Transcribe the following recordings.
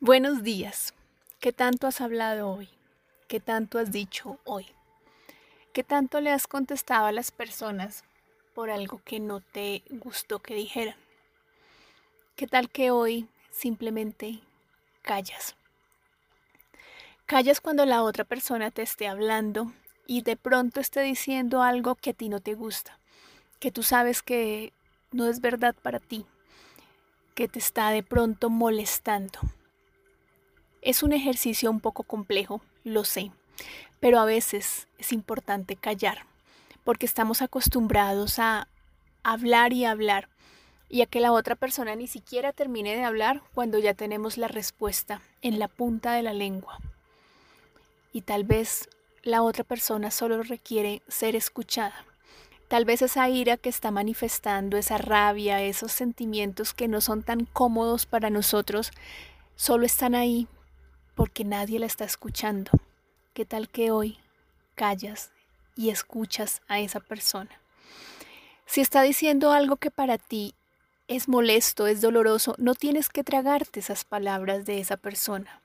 Buenos días. ¿Qué tanto has hablado hoy? ¿Qué tanto has dicho hoy? ¿Qué tanto le has contestado a las personas por algo que no te gustó que dijeran? ¿Qué tal que hoy simplemente callas? Callas cuando la otra persona te esté hablando y de pronto esté diciendo algo que a ti no te gusta, que tú sabes que no es verdad para ti, que te está de pronto molestando. Es un ejercicio un poco complejo, lo sé, pero a veces es importante callar, porque estamos acostumbrados a hablar y hablar, y a que la otra persona ni siquiera termine de hablar cuando ya tenemos la respuesta en la punta de la lengua. Y tal vez la otra persona solo requiere ser escuchada. Tal vez esa ira que está manifestando, esa rabia, esos sentimientos que no son tan cómodos para nosotros, solo están ahí porque nadie la está escuchando. ¿Qué tal que hoy callas y escuchas a esa persona? Si está diciendo algo que para ti es molesto, es doloroso, no tienes que tragarte esas palabras de esa persona.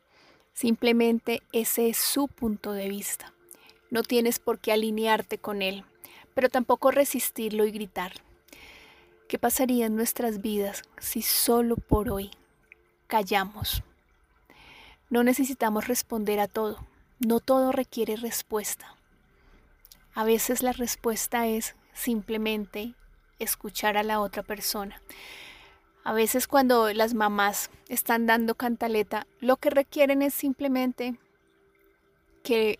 Simplemente ese es su punto de vista. No tienes por qué alinearte con él, pero tampoco resistirlo y gritar. ¿Qué pasaría en nuestras vidas si solo por hoy callamos? No necesitamos responder a todo. No todo requiere respuesta. A veces la respuesta es simplemente escuchar a la otra persona. A veces cuando las mamás están dando cantaleta, lo que requieren es simplemente que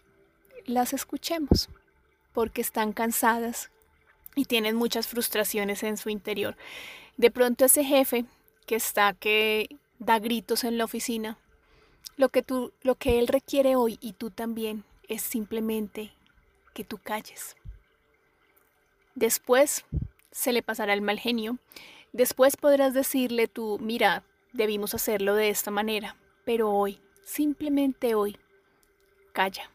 las escuchemos, porque están cansadas y tienen muchas frustraciones en su interior. De pronto ese jefe que está que da gritos en la oficina, lo que, tú, lo que Él requiere hoy y tú también es simplemente que tú calles. Después se le pasará el mal genio. Después podrás decirle tú, mira, debimos hacerlo de esta manera. Pero hoy, simplemente hoy, calla.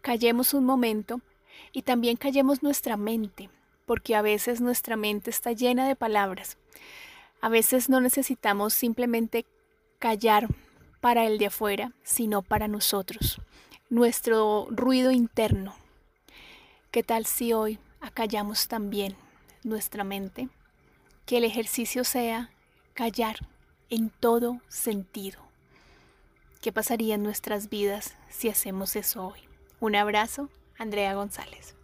Callemos un momento y también callemos nuestra mente, porque a veces nuestra mente está llena de palabras. A veces no necesitamos simplemente callar para el de afuera, sino para nosotros, nuestro ruido interno. ¿Qué tal si hoy acallamos también nuestra mente? Que el ejercicio sea callar en todo sentido. ¿Qué pasaría en nuestras vidas si hacemos eso hoy? Un abrazo, Andrea González.